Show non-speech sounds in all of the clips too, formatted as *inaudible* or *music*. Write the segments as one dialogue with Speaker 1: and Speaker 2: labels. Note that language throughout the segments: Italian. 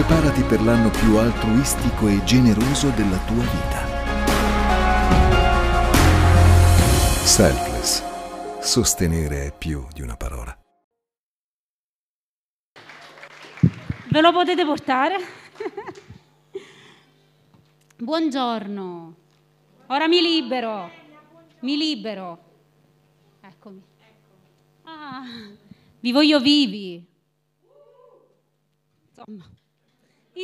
Speaker 1: Preparati per l'anno più altruistico e generoso della tua vita. Selfless. Sostenere è più di una parola.
Speaker 2: Ve lo potete portare? *laughs* Buongiorno. Ora mi libero. Mi libero. Eccomi. Ah, vi voglio vivi. Insomma.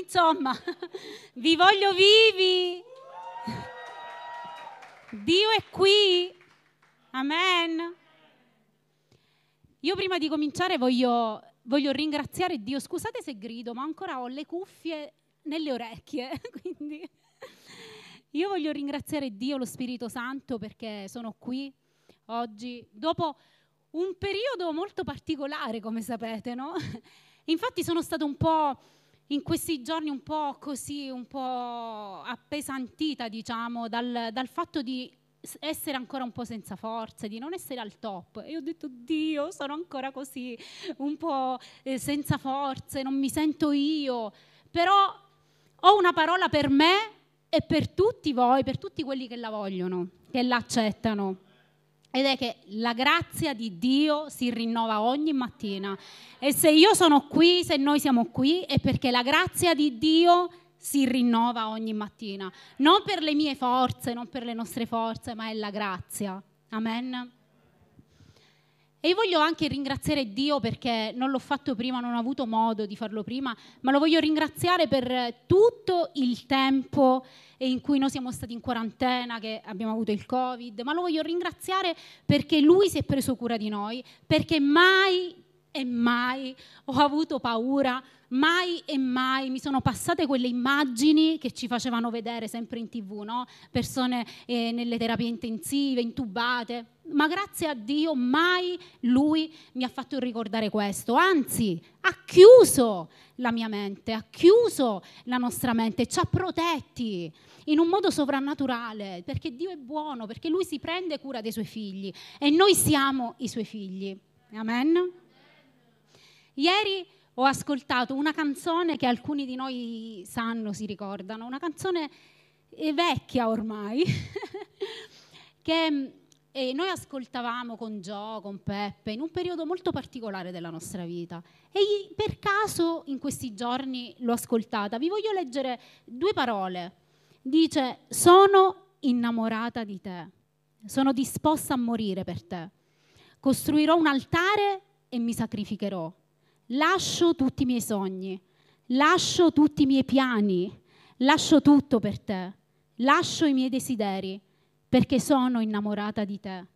Speaker 2: Insomma, *laughs* vi voglio vivi. Dio è qui. Amen. Io prima di cominciare voglio, voglio ringraziare Dio. Scusate se grido, ma ancora ho le cuffie nelle orecchie, *laughs* quindi io voglio ringraziare Dio, lo Spirito Santo, perché sono qui oggi dopo un periodo molto particolare, come sapete, no? *laughs* Infatti sono stata un po' in questi giorni un po' così, un po' appesantita, diciamo, dal, dal fatto di essere ancora un po' senza forze, di non essere al top. E ho detto, Dio, sono ancora così, un po' eh, senza forze, non mi sento io. Però ho una parola per me e per tutti voi, per tutti quelli che la vogliono, che la accettano. Ed è che la grazia di Dio si rinnova ogni mattina. E se io sono qui, se noi siamo qui, è perché la grazia di Dio si rinnova ogni mattina. Non per le mie forze, non per le nostre forze, ma è la grazia. Amen. E io voglio anche ringraziare Dio perché non l'ho fatto prima, non ho avuto modo di farlo prima, ma lo voglio ringraziare per tutto il tempo in cui noi siamo stati in quarantena, che abbiamo avuto il Covid, ma lo voglio ringraziare perché Lui si è preso cura di noi, perché mai e mai ho avuto paura, mai e mai mi sono passate quelle immagini che ci facevano vedere sempre in tv, no? persone eh, nelle terapie intensive, intubate, ma grazie a Dio mai lui mi ha fatto ricordare questo, anzi ha chiuso la mia mente, ha chiuso la nostra mente, ci ha protetti in un modo sovrannaturale, perché Dio è buono, perché lui si prende cura dei suoi figli e noi siamo i suoi figli. Amen. Ieri ho ascoltato una canzone che alcuni di noi sanno, si ricordano, una canzone eh, vecchia ormai, *laughs* che eh, noi ascoltavamo con Gio, con Peppe, in un periodo molto particolare della nostra vita. E per caso in questi giorni l'ho ascoltata. Vi voglio leggere due parole. Dice, sono innamorata di te, sono disposta a morire per te. Costruirò un altare e mi sacrificherò lascio tutti i miei sogni, lascio tutti i miei piani, lascio tutto per te, lascio i miei desideri perché sono innamorata di te.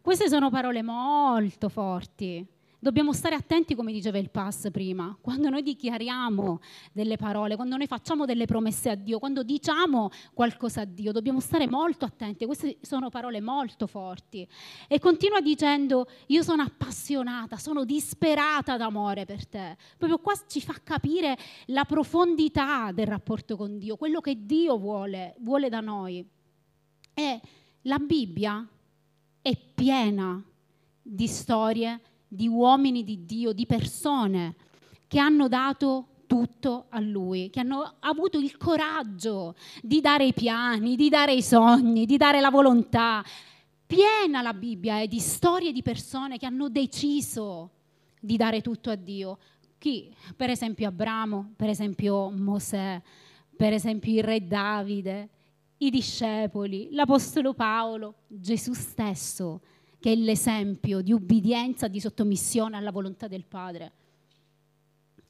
Speaker 2: Queste sono parole molto forti Dobbiamo stare attenti, come diceva il Pass prima, quando noi dichiariamo delle parole, quando noi facciamo delle promesse a Dio, quando diciamo qualcosa a Dio, dobbiamo stare molto attenti. Queste sono parole molto forti. E continua dicendo, io sono appassionata, sono disperata d'amore per te. Proprio qua ci fa capire la profondità del rapporto con Dio, quello che Dio vuole, vuole da noi. E la Bibbia è piena di storie di uomini di Dio, di persone che hanno dato tutto a lui, che hanno avuto il coraggio di dare i piani, di dare i sogni, di dare la volontà. Piena la Bibbia è di storie di persone che hanno deciso di dare tutto a Dio. Chi? Per esempio Abramo, per esempio Mosè, per esempio il re Davide, i discepoli, l'Apostolo Paolo, Gesù stesso che è l'esempio di ubbidienza, di sottomissione alla volontà del Padre.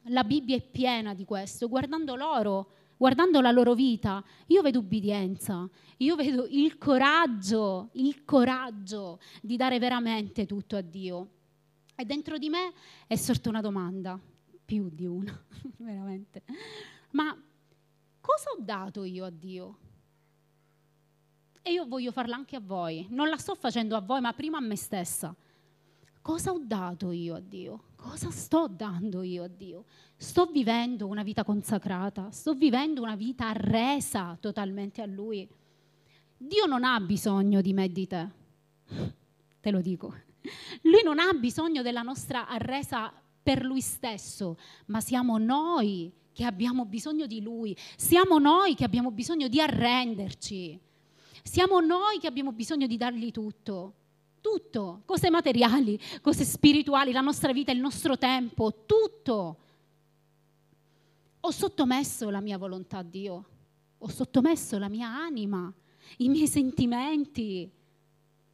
Speaker 2: La Bibbia è piena di questo. Guardando loro, guardando la loro vita, io vedo ubbidienza, io vedo il coraggio, il coraggio di dare veramente tutto a Dio. E dentro di me è sorta una domanda, più di una, *laughs* veramente. Ma cosa ho dato io a Dio? E io voglio farla anche a voi. Non la sto facendo a voi, ma prima a me stessa. Cosa ho dato io a Dio? Cosa sto dando io a Dio? Sto vivendo una vita consacrata, sto vivendo una vita resa totalmente a Lui. Dio non ha bisogno di me e di te, te lo dico. Lui non ha bisogno della nostra resa per Lui stesso, ma siamo noi che abbiamo bisogno di Lui, siamo noi che abbiamo bisogno di arrenderci, siamo noi che abbiamo bisogno di dargli tutto. Tutto, cose materiali, cose spirituali, la nostra vita, il nostro tempo, tutto. Ho sottomesso la mia volontà a Dio, ho sottomesso la mia anima, i miei sentimenti,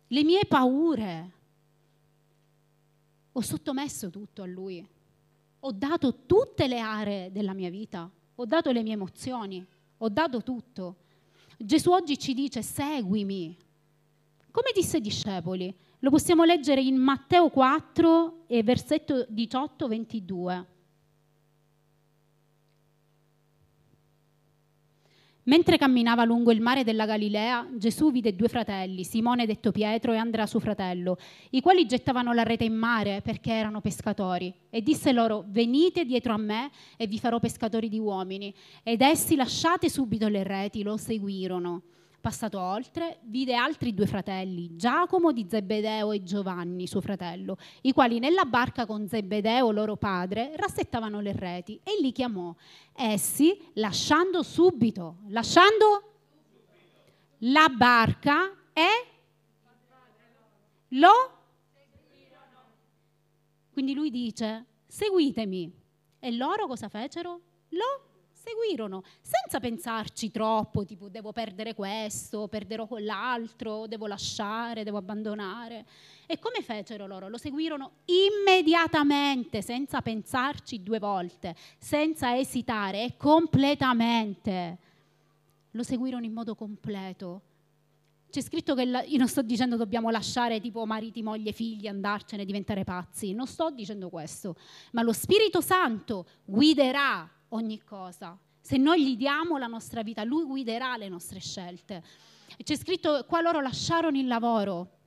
Speaker 2: le mie paure. Ho sottomesso tutto a Lui. Ho dato tutte le aree della mia vita, ho dato le mie emozioni, ho dato tutto. Gesù oggi ci dice seguimi. Come disse ai discepoli? Lo possiamo leggere in Matteo 4 e versetto 18-22. Mentre camminava lungo il mare della Galilea, Gesù vide due fratelli, Simone detto Pietro e Andrea suo fratello, i quali gettavano la rete in mare perché erano pescatori. E disse loro, venite dietro a me e vi farò pescatori di uomini. Ed essi, lasciate subito le reti, lo seguirono. Passato oltre, vide altri due fratelli, Giacomo di Zebedeo e Giovanni, suo fratello, i quali nella barca con Zebedeo, loro padre, rassettavano le reti e li chiamò. Essi, lasciando subito, lasciando la barca e lo quindi lui dice, seguitemi. E loro cosa fecero? Lo seguirono, senza pensarci troppo, tipo devo perdere questo, perderò quell'altro, devo lasciare, devo abbandonare. E come fecero loro? Lo seguirono immediatamente, senza pensarci due volte, senza esitare e completamente. Lo seguirono in modo completo. C'è scritto che io non sto dicendo dobbiamo lasciare tipo mariti, moglie, figli, andarcene, diventare pazzi. Non sto dicendo questo. Ma lo Spirito Santo guiderà ogni cosa. Se noi gli diamo la nostra vita, lui guiderà le nostre scelte. C'è scritto qua loro lasciarono il lavoro.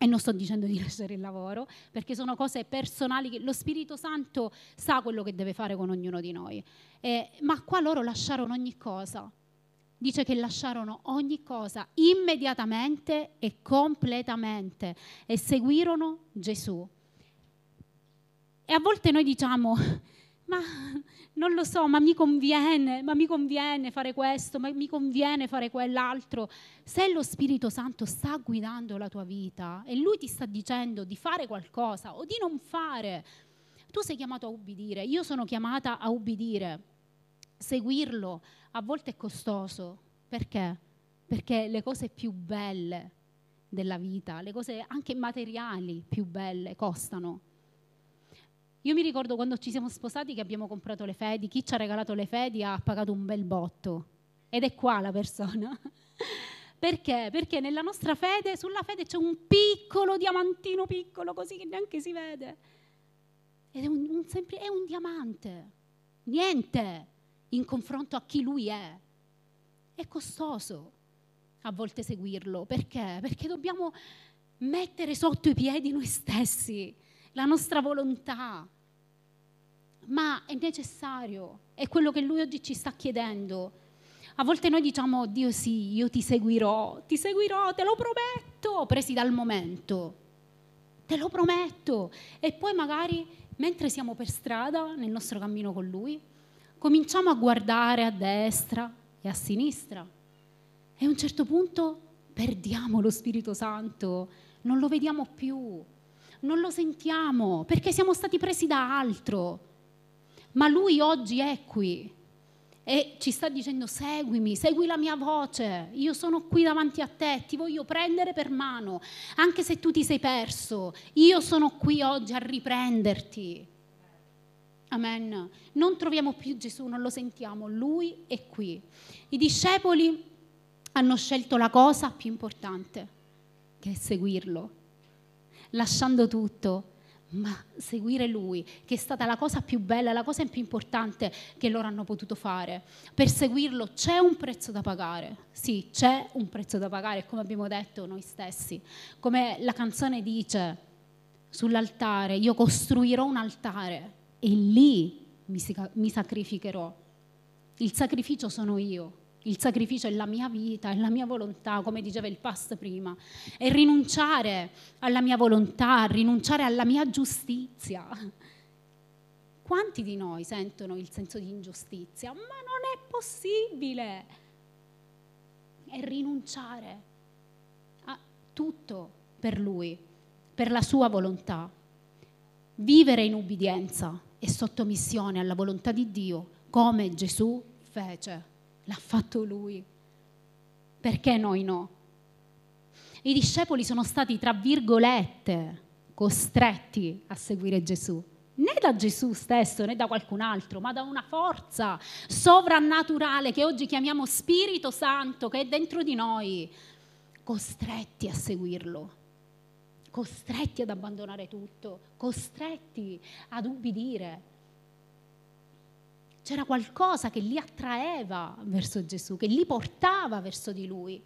Speaker 2: E non sto dicendo di *laughs* lasciare il lavoro, perché sono cose personali che lo Spirito Santo sa quello che deve fare con ognuno di noi. Eh, ma qua loro lasciarono ogni cosa. Dice che lasciarono ogni cosa immediatamente e completamente e seguirono Gesù. E a volte noi diciamo, ma non lo so, ma mi conviene, ma mi conviene fare questo, ma mi conviene fare quell'altro. Se lo Spirito Santo sta guidando la tua vita e lui ti sta dicendo di fare qualcosa o di non fare, tu sei chiamato a ubbidire, io sono chiamata a ubbidire. Seguirlo a volte è costoso, perché? Perché le cose più belle della vita, le cose anche materiali più belle costano io mi ricordo quando ci siamo sposati che abbiamo comprato le fedi, chi ci ha regalato le fedi ha pagato un bel botto. Ed è qua la persona. *laughs* Perché? Perché nella nostra fede, sulla fede c'è un piccolo diamantino piccolo, così che neanche si vede. Ed è un, un, sempre, è un diamante. Niente in confronto a chi lui è. È costoso a volte seguirlo. Perché? Perché dobbiamo mettere sotto i piedi noi stessi la nostra volontà, ma è necessario, è quello che Lui oggi ci sta chiedendo. A volte noi diciamo, Dio sì, io ti seguirò, ti seguirò, te lo prometto, presi dal momento, te lo prometto. E poi magari, mentre siamo per strada, nel nostro cammino con Lui, cominciamo a guardare a destra e a sinistra. E a un certo punto perdiamo lo Spirito Santo, non lo vediamo più non lo sentiamo perché siamo stati presi da altro. Ma lui oggi è qui e ci sta dicendo seguimi, segui la mia voce, io sono qui davanti a te, ti voglio prendere per mano, anche se tu ti sei perso, io sono qui oggi a riprenderti. Amen. Non troviamo più Gesù, non lo sentiamo, lui è qui. I discepoli hanno scelto la cosa più importante, che è seguirlo lasciando tutto, ma seguire lui, che è stata la cosa più bella, la cosa più importante che loro hanno potuto fare. Per seguirlo c'è un prezzo da pagare, sì, c'è un prezzo da pagare, come abbiamo detto noi stessi. Come la canzone dice, sull'altare, io costruirò un altare e lì mi, sacrificherò. Il sacrificio sono io. Il sacrificio è la mia vita, è la mia volontà, come diceva il past prima. È rinunciare alla mia volontà, rinunciare alla mia giustizia. Quanti di noi sentono il senso di ingiustizia? Ma non è possibile! È rinunciare a tutto per Lui, per la sua volontà. Vivere in ubbidienza e sottomissione alla volontà di Dio, come Gesù fece. L'ha fatto Lui. Perché noi no? I discepoli sono stati, tra virgolette, costretti a seguire Gesù né da Gesù stesso né da qualcun altro, ma da una forza sovrannaturale che oggi chiamiamo Spirito Santo che è dentro di noi, costretti a seguirlo, costretti ad abbandonare tutto, costretti ad ubbidire. C'era qualcosa che li attraeva verso Gesù, che li portava verso di lui.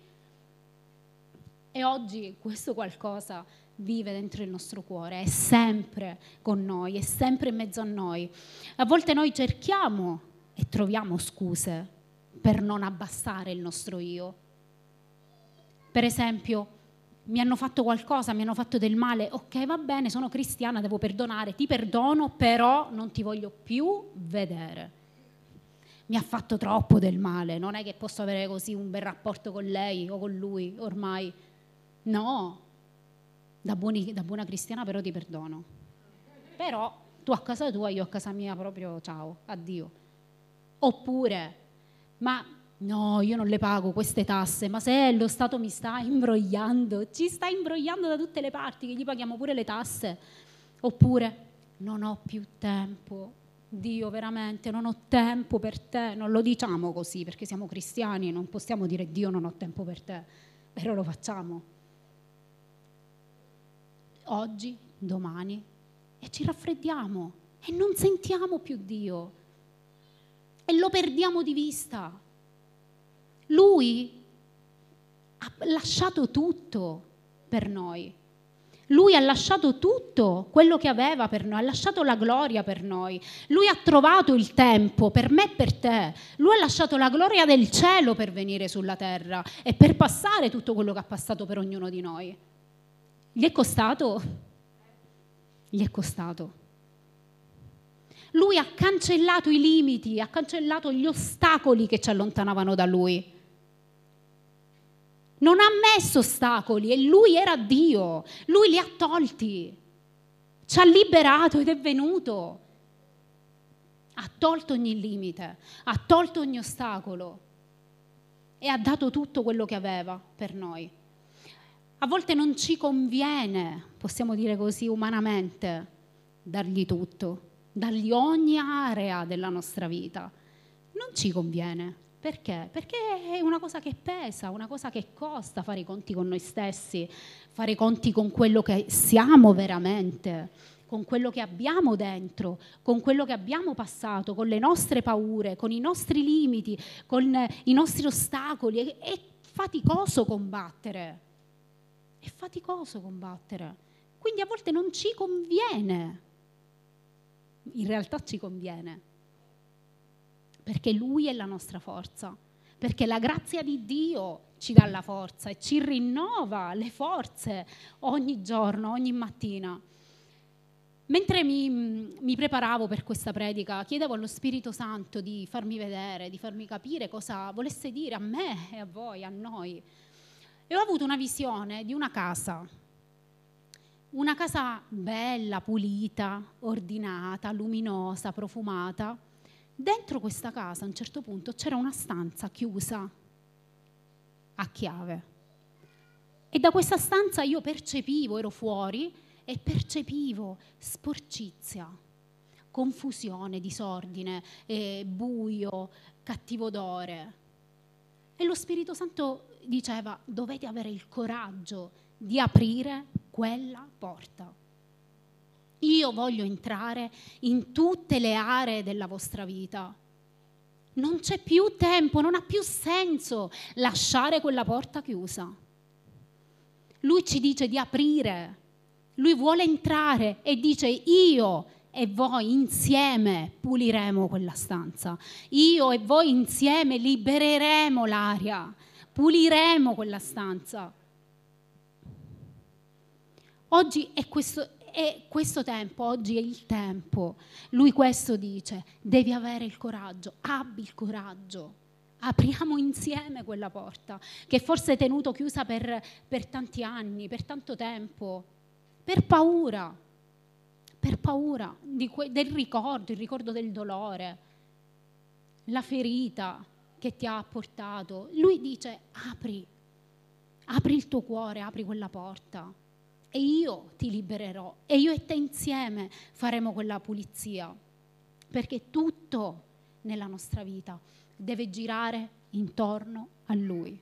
Speaker 2: E oggi questo qualcosa vive dentro il nostro cuore, è sempre con noi, è sempre in mezzo a noi. A volte noi cerchiamo e troviamo scuse per non abbassare il nostro io. Per esempio, mi hanno fatto qualcosa, mi hanno fatto del male, ok va bene, sono cristiana, devo perdonare, ti perdono, però non ti voglio più vedere. Mi ha fatto troppo del male, non è che posso avere così un bel rapporto con lei o con lui ormai. No, da, buoni, da buona cristiana però ti perdono. Però tu a casa tua, io a casa mia proprio ciao, addio. Oppure, ma no, io non le pago queste tasse, ma se lo Stato mi sta imbrogliando, ci sta imbrogliando da tutte le parti, che gli paghiamo pure le tasse. Oppure, non ho più tempo, Dio veramente non ho tempo per te, non lo diciamo così perché siamo cristiani, non possiamo dire Dio non ho tempo per te, però lo facciamo oggi, domani, e ci raffreddiamo e non sentiamo più Dio e lo perdiamo di vista. Lui ha lasciato tutto per noi. Lui ha lasciato tutto quello che aveva per noi, ha lasciato la gloria per noi. Lui ha trovato il tempo per me e per te. Lui ha lasciato la gloria del cielo per venire sulla terra e per passare tutto quello che ha passato per ognuno di noi. Gli è costato? Gli è costato. Lui ha cancellato i limiti, ha cancellato gli ostacoli che ci allontanavano da lui. Non ha messo ostacoli e lui era Dio, lui li ha tolti, ci ha liberato ed è venuto. Ha tolto ogni limite, ha tolto ogni ostacolo e ha dato tutto quello che aveva per noi. A volte non ci conviene, possiamo dire così umanamente, dargli tutto, dargli ogni area della nostra vita. Non ci conviene. Perché? Perché è una cosa che pesa, una cosa che costa fare i conti con noi stessi, fare i conti con quello che siamo veramente, con quello che abbiamo dentro, con quello che abbiamo passato, con le nostre paure, con i nostri limiti, con i nostri ostacoli. È faticoso combattere. È faticoso combattere. Quindi a volte non ci conviene. In realtà ci conviene. Perché Lui è la nostra forza. Perché la grazia di Dio ci dà la forza e ci rinnova le forze ogni giorno, ogni mattina. Mentre mi, mi, preparavo per questa predica, chiedevo allo Spirito Santo di farmi vedere, di farmi capire cosa volesse dire a me e a voi, a noi, e ho avuto una visione di una casa, una casa bella, pulita, ordinata, luminosa, profumata. Dentro questa casa a un certo punto c'era una stanza chiusa a chiave. E da questa stanza io percepivo, ero fuori, e percepivo sporcizia, confusione, disordine, eh, buio, cattivo odore. E lo Spirito Santo diceva dovete avere il coraggio di aprire quella porta. Io voglio entrare in tutte le aree della vostra vita. Non c'è più tempo, non ha più senso lasciare quella porta chiusa. Lui ci dice di aprire, lui vuole entrare e dice io e voi insieme puliremo quella stanza, io e voi insieme libereremo l'aria puliremo quella stanza. Oggi è questo, E questo tempo, oggi è il tempo. Lui questo dice, devi avere il coraggio, abbi il coraggio. Apriamo insieme quella porta che forse è tenuto chiusa per, per tanti anni, per tanto tempo, per paura, per paura que- del ricordo, il ricordo del dolore, la ferita che ti ha portato. Lui dice apri, apri il tuo cuore, apri quella porta e io ti libererò e io e te insieme faremo quella pulizia, perché tutto nella nostra vita deve girare intorno a Lui.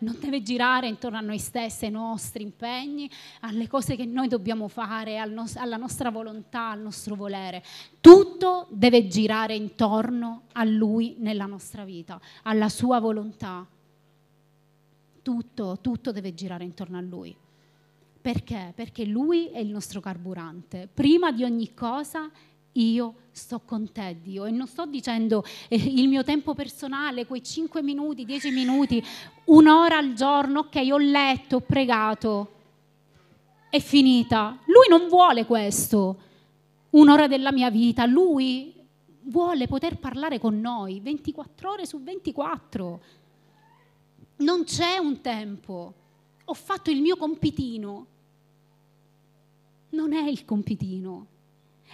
Speaker 2: Non deve girare intorno a noi stessi, ai nostri impegni, alle cose che noi dobbiamo fare, alla nostra volontà, al nostro volere. Tutto deve girare intorno a Lui nella nostra vita, alla Sua volontà. Tutto, tutto deve girare intorno a Lui. Perché? Perché Lui è il nostro carburante. Prima di ogni cosa io sto con te, Dio. E non sto dicendo eh, il mio tempo personale, quei 5 minuti, 10 minuti, un'ora al giorno, ok, ho letto, ho pregato, è finita. Lui non vuole questo, un'ora della mia vita. Lui vuole poter parlare con noi 24 ore su 24. Non c'è un tempo. Ho fatto il mio compitino. Non è il compitino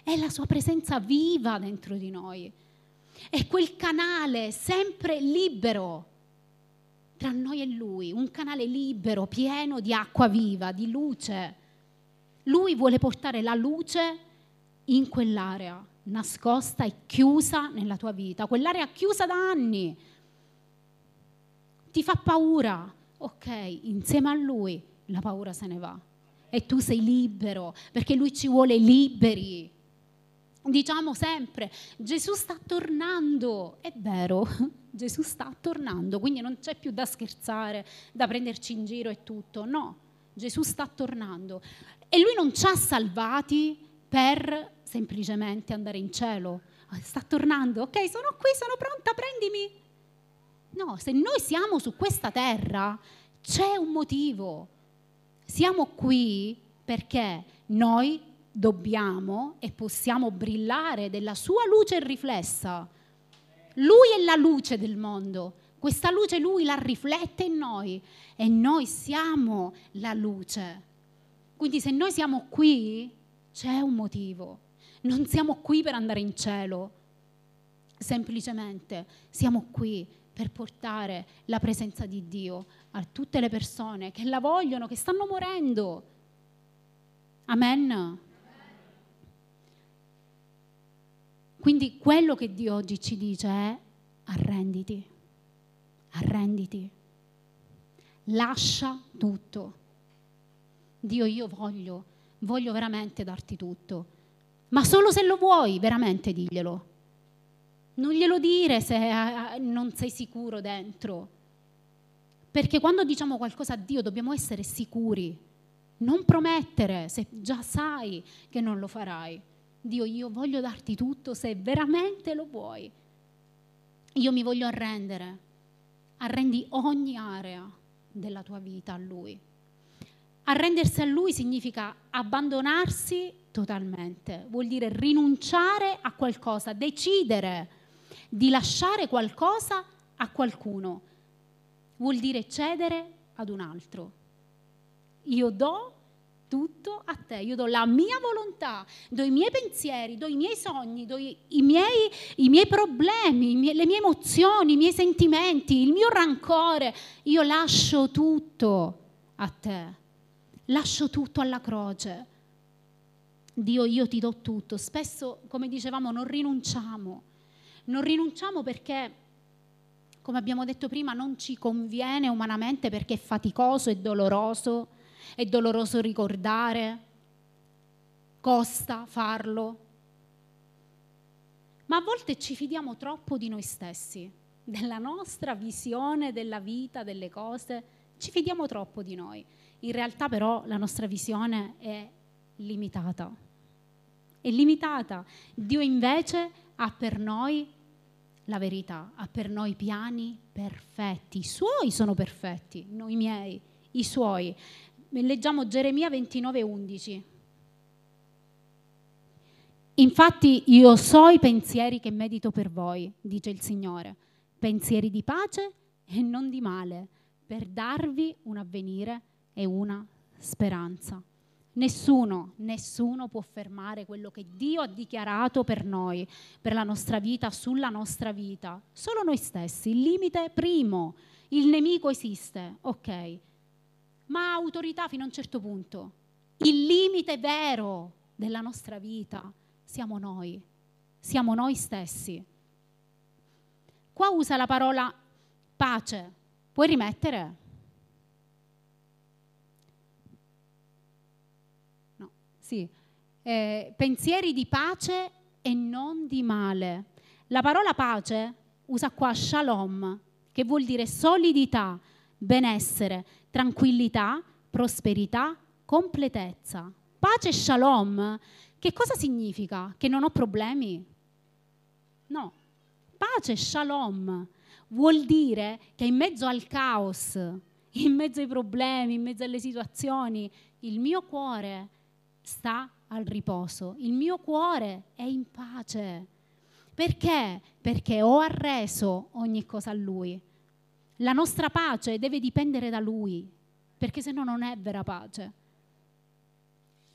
Speaker 2: è la sua presenza viva dentro di noi. È quel canale sempre libero tra noi e lui, un canale libero, pieno di acqua viva, di luce. Lui vuole portare la luce in quell'area nascosta e chiusa nella tua vita, quell'area chiusa da anni. Ti fa paura, ok, insieme a lui la paura se ne va e tu sei libero perché lui ci vuole liberi. Diciamo sempre, Gesù sta tornando, è vero, *laughs* Gesù sta tornando, quindi non c'è più da scherzare, da prenderci in giro e tutto, no, Gesù sta tornando. E lui non ci ha salvati per semplicemente andare in cielo, sta tornando, ok, sono qui, sono pronta, prendimi. No, se noi siamo su questa terra c'è un motivo, siamo qui perché noi dobbiamo e possiamo brillare della sua luce riflessa. Lui è la luce del mondo, questa luce lui la riflette in noi e noi siamo la luce. Quindi se noi siamo qui c'è un motivo, non siamo qui per andare in cielo, semplicemente siamo qui per portare la presenza di Dio a tutte le persone che la vogliono, che stanno morendo. Amen. Quindi quello che Dio oggi ci dice è arrenditi, arrenditi, lascia tutto. Dio, io voglio, voglio veramente darti tutto, ma solo se lo vuoi, veramente diglielo. Non glielo dire se eh, non sei sicuro dentro. Perché quando diciamo qualcosa a Dio dobbiamo essere sicuri, non promettere se già sai che non lo farai. Dio, io voglio darti tutto se veramente lo vuoi. Io mi voglio arrendere. Arrendi ogni area della tua vita a Lui. Arrendersi a Lui significa abbandonarsi totalmente, vuol dire rinunciare a qualcosa, decidere di lasciare qualcosa a qualcuno, vuol dire cedere ad un altro. Io do tutto a te, io do la mia volontà, do i miei pensieri, do i miei sogni, do i, miei, i miei, problemi, i miei, le mie emozioni, i miei sentimenti, il mio rancore, io lascio tutto a te, lascio tutto alla croce. Dio, io ti do tutto. Spesso, come dicevamo, non rinunciamo. Non rinunciamo perché, come abbiamo detto prima, non ci conviene umanamente perché è faticoso e doloroso è doloroso ricordare, costa farlo. Ma a volte ci fidiamo troppo di noi stessi, della nostra visione della vita, delle cose, ci fidiamo troppo di noi. In realtà però la nostra visione è limitata. È limitata. Dio invece ha per noi la verità, ha per noi piani perfetti. I suoi sono perfetti, non i miei, i suoi. Leggiamo Geremia 29, 11. Infatti io so i pensieri che medito per voi, dice il Signore, pensieri di pace e non di male, per darvi un avvenire e una speranza. Nessuno, nessuno può fermare quello che Dio ha dichiarato per noi, per la nostra vita, sulla nostra vita. Solo noi stessi. Il limite primo, il nemico esiste, ok, ma ha autorità fino a un certo punto. Il limite vero della nostra vita siamo noi, siamo noi stessi. Qua usa la parola pace. Puoi rimettere? Sì. Eh, pensieri di pace e non di male. La parola pace usa qua shalom, che vuol dire solidità, benessere, tranquillità, prosperità, completezza. Pace e shalom, che cosa significa? Che non ho problemi? No. Pace shalom vuol dire che in mezzo al caos, in mezzo ai problemi, in mezzo alle situazioni, il mio cuore sta al riposo, il mio cuore è in pace. Perché? Perché ho arreso ogni cosa a Lui. La nostra pace deve dipendere da Lui, perché se no non è vera pace.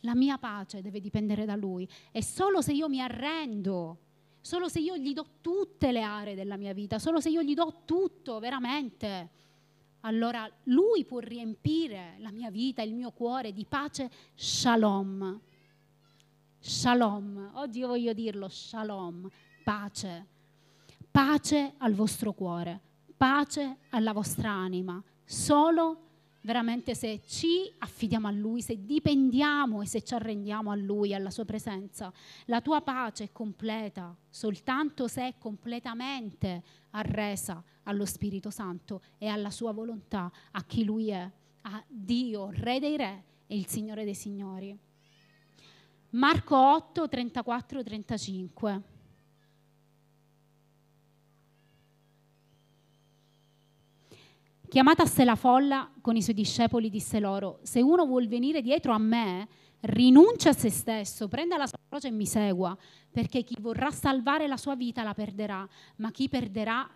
Speaker 2: La mia pace deve dipendere da Lui e solo se io mi arrendo, solo se io gli do tutte le aree della mia vita, solo se io gli do tutto veramente, allora lui può riempire la mia vita, il mio cuore di pace, shalom. Shalom, oggi io voglio dirlo, shalom, pace. Pace al vostro cuore, pace alla vostra anima, solo veramente se ci affidiamo a Lui, se dipendiamo e se ci arrendiamo a Lui, alla Sua presenza. La tua pace è completa soltanto se è completamente arresa allo Spirito Santo e alla Sua volontà, a chi Lui è, a Dio, Re dei Re e il Signore dei Signori. Marco 8, 34, 35. Chiamata a sé la folla con i suoi discepoli, disse loro, se uno vuol venire dietro a me, rinuncia a se stesso, prenda la sua croce e mi segua, perché chi vorrà salvare la sua vita la perderà, ma chi perderà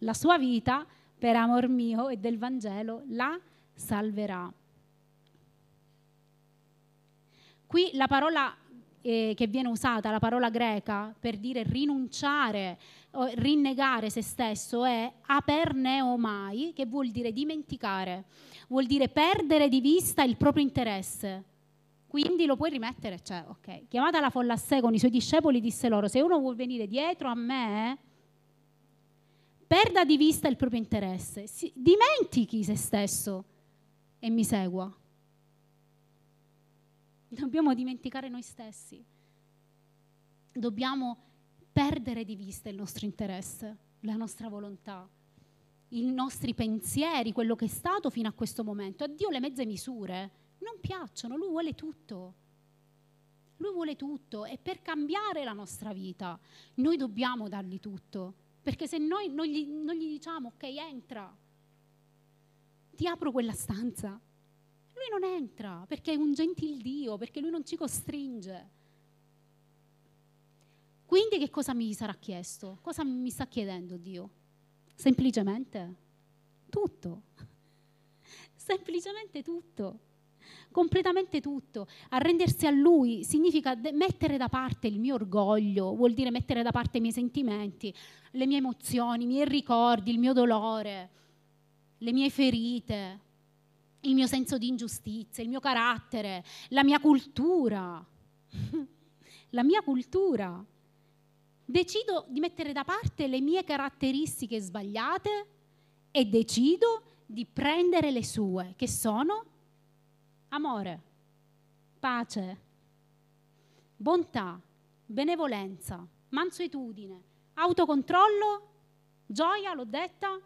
Speaker 2: la sua vita per amor mio e del Vangelo la salverà. Qui la parola eh, che viene usata, la parola greca, per dire rinunciare, o rinnegare se stesso, è aperneomai, che vuol dire dimenticare, vuol dire perdere di vista il proprio interesse. Quindi lo puoi rimettere, cioè, ok. Chiamata la folla a sé con i suoi discepoli, disse loro, se uno vuol venire dietro a me, perda di vista il proprio interesse, si, dimentichi se stesso e mi segua. Dobbiamo dimenticare noi stessi. Dobbiamo perdere di vista il nostro interesse, la nostra volontà, i nostri pensieri, quello che è stato fino a questo momento. A Dio le mezze misure non piacciono, Lui vuole tutto. Lui vuole tutto e per cambiare la nostra vita noi dobbiamo dargli tutto, perché se noi non gli, non gli diciamo ok entra, ti apro quella stanza, lui non entra perché è un gentil Dio, perché lui non ci costringe. Quindi che cosa mi sarà chiesto? Cosa mi sta chiedendo Dio? Semplicemente tutto. *laughs* Semplicemente tutto. Completamente tutto. Arrendersi a Lui significa mettere da parte il mio orgoglio, vuol dire mettere da parte i miei sentimenti, le mie emozioni, i miei ricordi, il mio dolore, le mie ferite, il mio senso di ingiustizia, il mio carattere, la mia cultura. *laughs* la mia cultura. Decido di mettere da parte le mie caratteristiche sbagliate e decido di prendere le sue, che sono amore, pace, bontà, benevolenza, mansuetudine, autocontrollo, gioia, l'ho detta?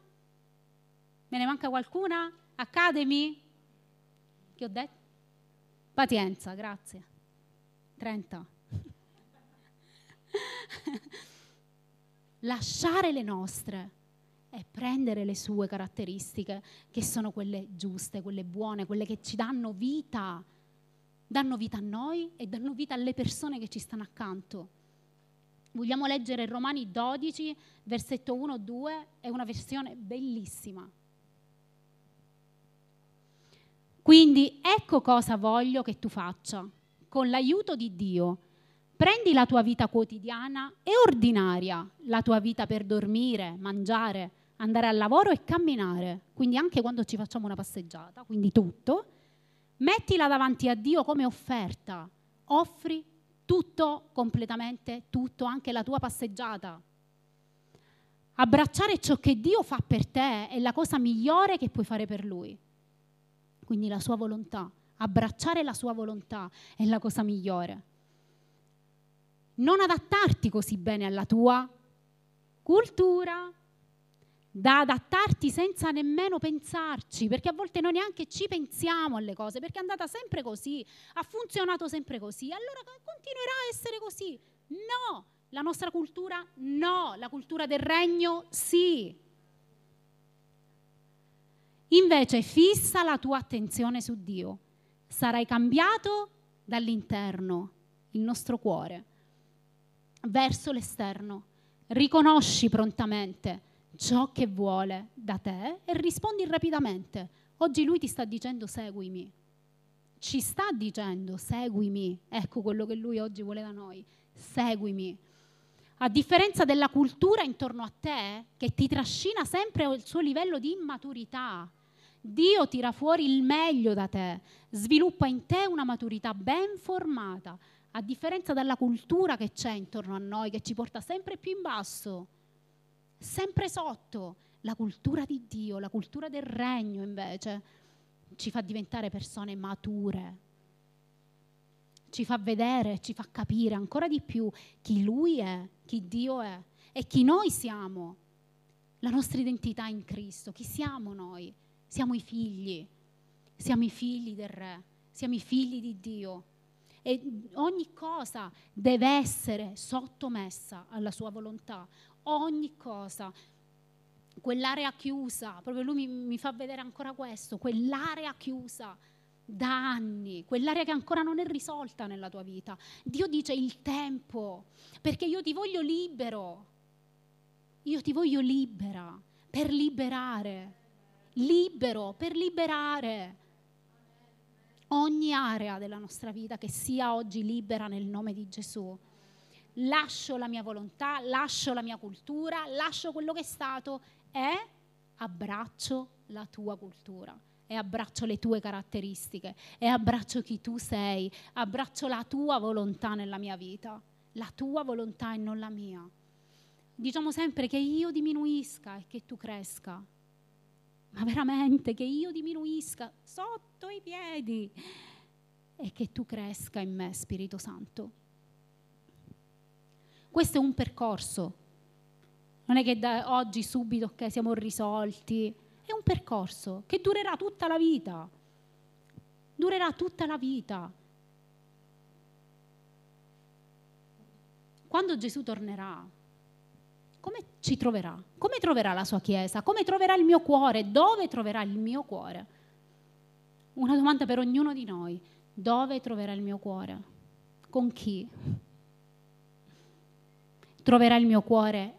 Speaker 2: Me ne manca qualcuna? Academy? Che ho detto? Pazienza, grazie. 30. *laughs* Lasciare le nostre e prendere le sue caratteristiche, che sono quelle giuste, quelle buone, quelle che ci danno vita. danno vita a noi e danno vita alle persone che ci stanno accanto. Vogliamo leggere Romani 12, versetto 1-2, è una versione bellissima. Quindi ecco cosa voglio che tu faccia. Con l'aiuto di Dio, prendi la tua vita quotidiana e ordinaria, la tua vita per dormire, mangiare, andare al lavoro e camminare, quindi anche quando ci facciamo una passeggiata, quindi tutto, mettila davanti a Dio come offerta, offri tutto, completamente tutto, anche la tua passeggiata. Abbracciare ciò che Dio fa per te è la cosa migliore che puoi fare per Lui. Quindi la sua volontà, abbracciare la sua volontà è la cosa migliore. Non adattarti così bene alla tua cultura, da adattarti senza nemmeno pensarci, perché a volte noi neanche ci pensiamo alle cose, perché è andata sempre così, ha funzionato sempre così, allora continuerà a essere così. No, la nostra cultura no, la cultura del regno sì. Invece fissa la tua attenzione su Dio, sarai cambiato dall'interno, il nostro cuore, verso l'esterno. Riconosci prontamente ciò che vuole da te e rispondi rapidamente. Oggi lui ti sta dicendo seguimi. Ci sta dicendo seguimi. Ecco quello che lui oggi vuole da noi. Seguimi. A differenza della cultura intorno a te che ti trascina sempre al suo livello di immaturità. Dio tira fuori il meglio da te, sviluppa in te una maturità ben formata, a differenza della cultura che c'è intorno a noi, che ci porta sempre più in basso sempre sotto. La cultura di Dio, la cultura del regno invece ci fa diventare persone mature, ci fa vedere, ci fa capire ancora di più chi Lui è, chi Dio è e chi noi siamo, la nostra identità in Cristo, chi siamo noi? Siamo i figli, siamo i figli del Re, siamo i figli di Dio. E ogni cosa deve essere sottomessa alla sua volontà. Ogni cosa. Quell'area chiusa, proprio lui mi, mi fa vedere ancora questo, quell'area chiusa da anni, quell'area che ancora non è risolta nella tua vita. Dio dice il tempo, perché io ti voglio libero, io ti voglio libera per liberare, libero per liberare ogni area della nostra vita che sia oggi libera nel nome di Gesù lascio la mia volontà, lascio la mia cultura, lascio quello che è stato e abbraccio la tua cultura e abbraccio le tue caratteristiche e abbraccio chi tu sei, abbraccio la tua volontà nella mia vita, la tua volontà e non la mia. Diciamo sempre che io diminuisca e che tu cresca, ma veramente che io diminuisca sotto i piedi e che tu cresca in me, Spirito Santo. Questo è un percorso. Non è che da oggi subito okay, siamo risolti. È un percorso che durerà tutta la vita. Durerà tutta la vita. Quando Gesù tornerà, come ci troverà? Come troverà la sua Chiesa? Come troverà il mio cuore? Dove troverà il mio cuore? Una domanda per ognuno di noi. Dove troverà il mio cuore? Con chi? Troverà il mio cuore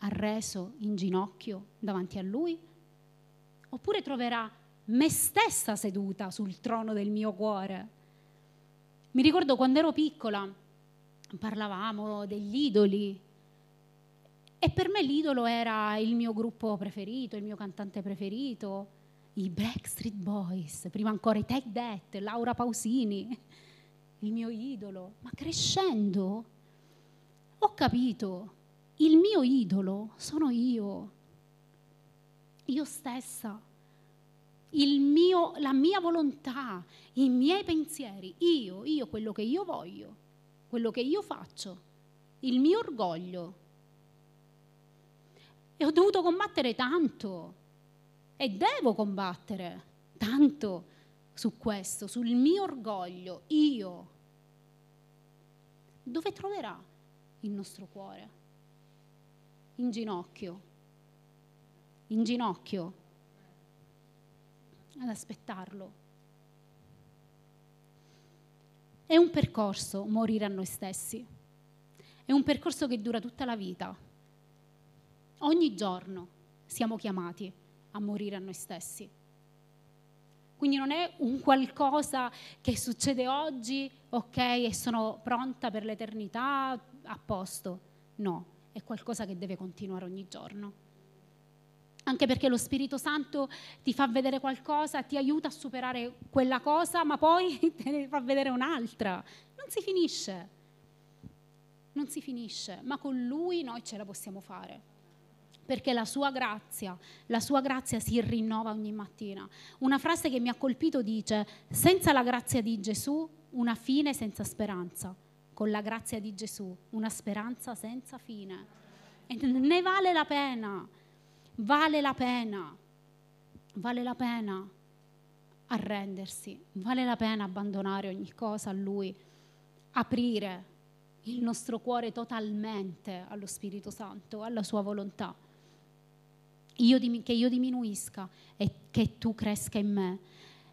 Speaker 2: arreso in ginocchio davanti a Lui? Oppure troverà me stessa seduta sul trono del mio cuore? Mi ricordo quando ero piccola, parlavamo degli idoli e per me l'idolo era il mio gruppo preferito, il mio cantante preferito, i Backstreet Boys, prima ancora i Take That, Laura Pausini, il mio idolo. Ma crescendo ho capito, il mio idolo sono io, io stessa, mio, la mia volontà, i miei pensieri, io, io quello che io voglio, quello che io faccio, il mio orgoglio. E ho dovuto combattere tanto e devo combattere tanto su questo, sul mio orgoglio, io. Dove troverà il nostro cuore, in ginocchio, in ginocchio, ad aspettarlo. È un percorso morire a noi stessi. È un percorso che dura tutta la vita. Ogni giorno siamo chiamati a morire a noi stessi. Quindi non è un qualcosa che succede oggi, ok, e sono pronta per l'eternità, a posto. No, è qualcosa che deve continuare ogni giorno. Anche perché lo Spirito Santo ti fa vedere qualcosa, ti aiuta a superare quella cosa, ma poi *laughs* te ne fa vedere un'altra. Non si finisce. Non si finisce, ma con Lui noi ce la possiamo fare perché la sua grazia, la sua grazia si rinnova ogni mattina. Una frase che mi ha colpito dice, senza la grazia di Gesù una fine senza speranza, con la grazia di Gesù una speranza senza fine. E ne vale la pena, vale la pena, vale la pena arrendersi, vale la pena abbandonare ogni cosa a Lui, aprire il nostro cuore totalmente allo Spirito Santo, alla sua volontà io, che io diminuisca e che tu cresca in me.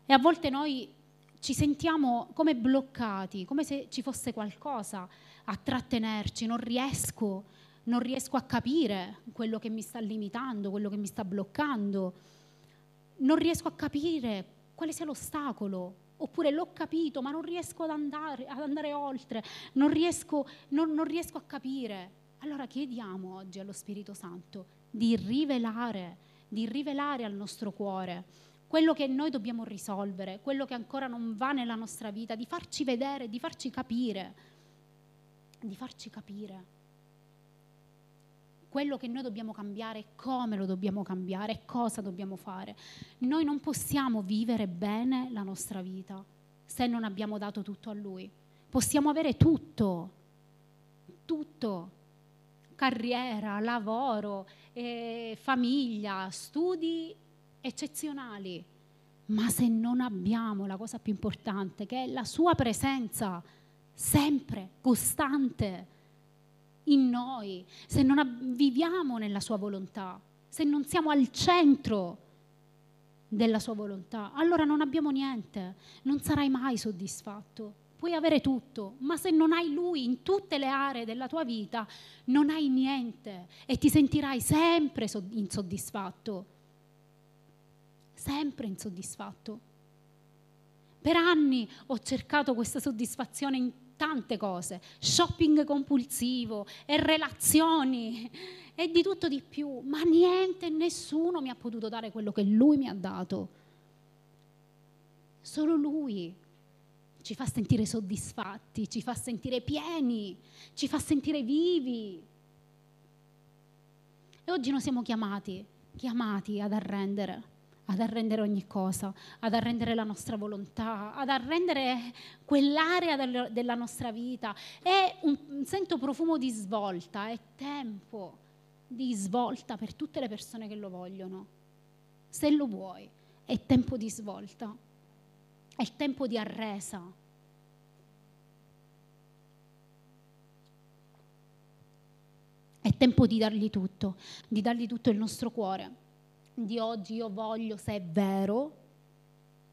Speaker 2: E a volte noi ci sentiamo come bloccati, come se ci fosse qualcosa a trattenerci, non riesco, non riesco a capire quello che mi sta limitando, quello che mi sta bloccando, non riesco a capire quale sia l'ostacolo, oppure l'ho capito ma non riesco ad andare, ad andare oltre, non riesco, non, non riesco a capire. Allora chiediamo oggi allo Spirito Santo di rivelare, di rivelare al nostro cuore quello che noi dobbiamo risolvere, quello che ancora non va nella nostra vita, di farci vedere, di farci capire, di farci capire quello che noi dobbiamo cambiare, come lo dobbiamo cambiare, cosa dobbiamo fare. Noi non possiamo vivere bene la nostra vita se non abbiamo dato tutto a Lui. Possiamo avere tutto, tutto, carriera, lavoro, eh, famiglia, studi eccezionali, ma se non abbiamo la cosa più importante, che è la sua presenza, sempre, costante, in noi, se non viviamo nella sua volontà, se non siamo al centro della sua volontà, allora non abbiamo niente, non sarai mai soddisfatto puoi avere tutto, ma se non hai Lui in tutte le aree della tua vita, non hai niente e ti sentirai sempre insoddisfatto. Sempre insoddisfatto. Per anni ho cercato questa soddisfazione in tante cose, shopping compulsivo e relazioni e di tutto di più, ma niente, nessuno mi ha potuto dare quello che lui mi ha dato. Solo lui ci fa sentire soddisfatti, ci fa sentire pieni, ci fa sentire vivi. E oggi noi siamo chiamati, chiamati ad arrendere, ad arrendere ogni cosa, ad arrendere la nostra volontà, ad arrendere quell'area del, della nostra vita. È un, sento profumo di svolta, è tempo di svolta per tutte le persone che lo vogliono. Se lo vuoi, è tempo di svolta. È il tempo di arresa. È tempo di dargli tutto, di dargli tutto il nostro cuore. Di oggi io voglio, se è vero,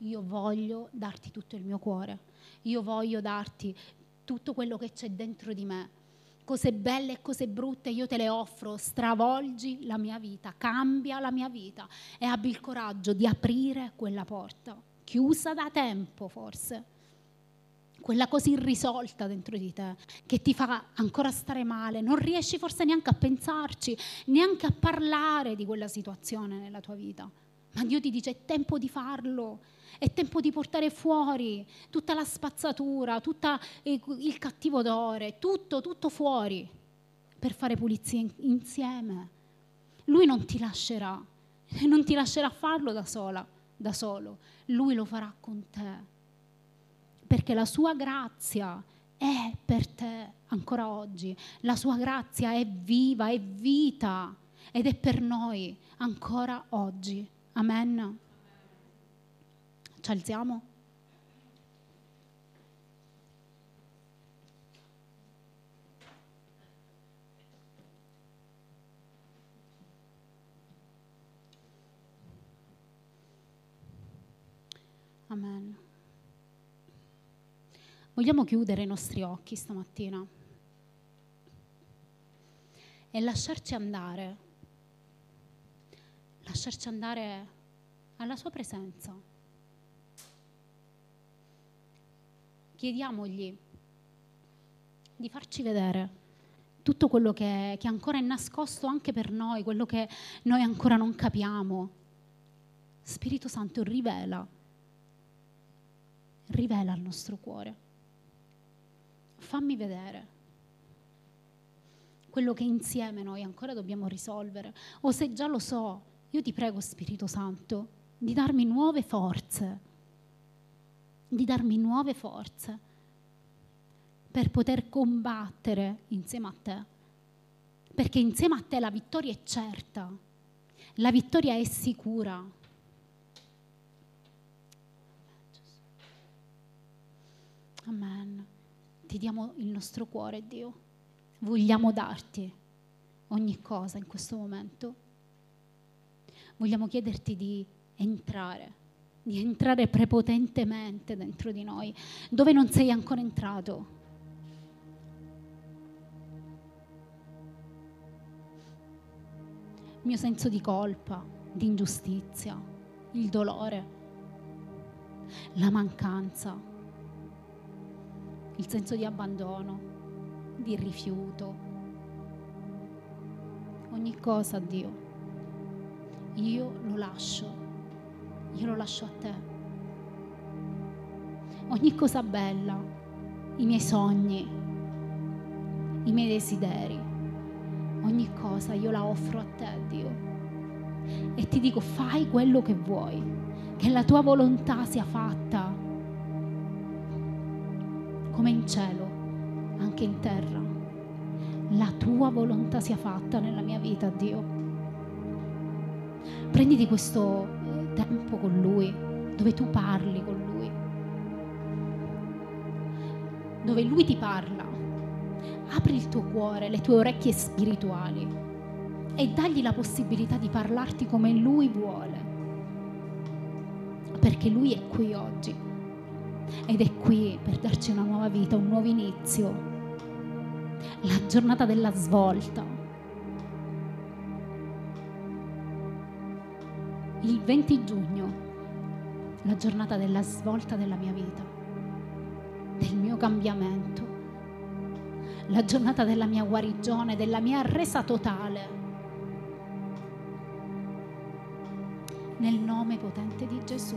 Speaker 2: io voglio darti tutto il mio cuore. Io voglio darti tutto quello che c'è dentro di me. Cose belle e cose brutte io te le offro, stravolgi la mia vita, cambia la mia vita e abbi il coraggio di aprire quella porta chiusa da tempo forse, quella cosa irrisolta dentro di te, che ti fa ancora stare male, non riesci forse neanche a pensarci, neanche a parlare di quella situazione nella tua vita. Ma Dio ti dice è tempo di farlo, è tempo di portare fuori tutta la spazzatura, tutto il cattivo odore, tutto, tutto fuori per fare pulizia insieme. Lui non ti lascerà, non ti lascerà farlo da sola da solo, lui lo farà con te. Perché la sua grazia è per te ancora oggi, la sua grazia è viva, è vita ed è per noi ancora oggi. Amen. Ci alziamo? Amen. Vogliamo chiudere i nostri occhi stamattina e lasciarci andare, lasciarci andare alla sua presenza. Chiediamogli di farci vedere tutto quello che, che ancora è nascosto anche per noi, quello che noi ancora non capiamo. Spirito Santo rivela, rivela al nostro cuore. Fammi vedere quello che insieme noi ancora dobbiamo risolvere. O se già lo so, io ti prego Spirito Santo di darmi nuove forze, di darmi nuove forze per poter combattere insieme a te. Perché insieme a te la vittoria è certa, la vittoria è sicura. Amen. Ti diamo il nostro cuore, Dio. Vogliamo darti ogni cosa in questo momento. Vogliamo chiederti di entrare, di entrare prepotentemente dentro di noi, dove non sei ancora entrato il mio senso di colpa, di ingiustizia, il dolore, la mancanza, il senso di abbandono, di rifiuto. Ogni cosa, Dio, io lo lascio, io lo lascio a te. Ogni cosa bella, i miei sogni, i miei desideri ogni cosa io la offro a te, Dio. E ti dico, fai quello che vuoi, che la tua volontà sia fatta come in cielo, anche in terra. La tua volontà sia fatta nella mia vita, Dio. Prenditi questo eh, tempo con Lui, dove tu parli con Lui, dove Lui ti parla apri il tuo cuore, le tue orecchie spirituali e dagli la possibilità di parlarti come lui vuole. Perché lui è qui oggi ed è qui per darci una nuova vita, un nuovo inizio, la giornata della svolta. Il 20 giugno, la giornata della svolta della mia vita, del mio cambiamento la giornata della mia guarigione, della mia resa totale. Nel nome potente di Gesù.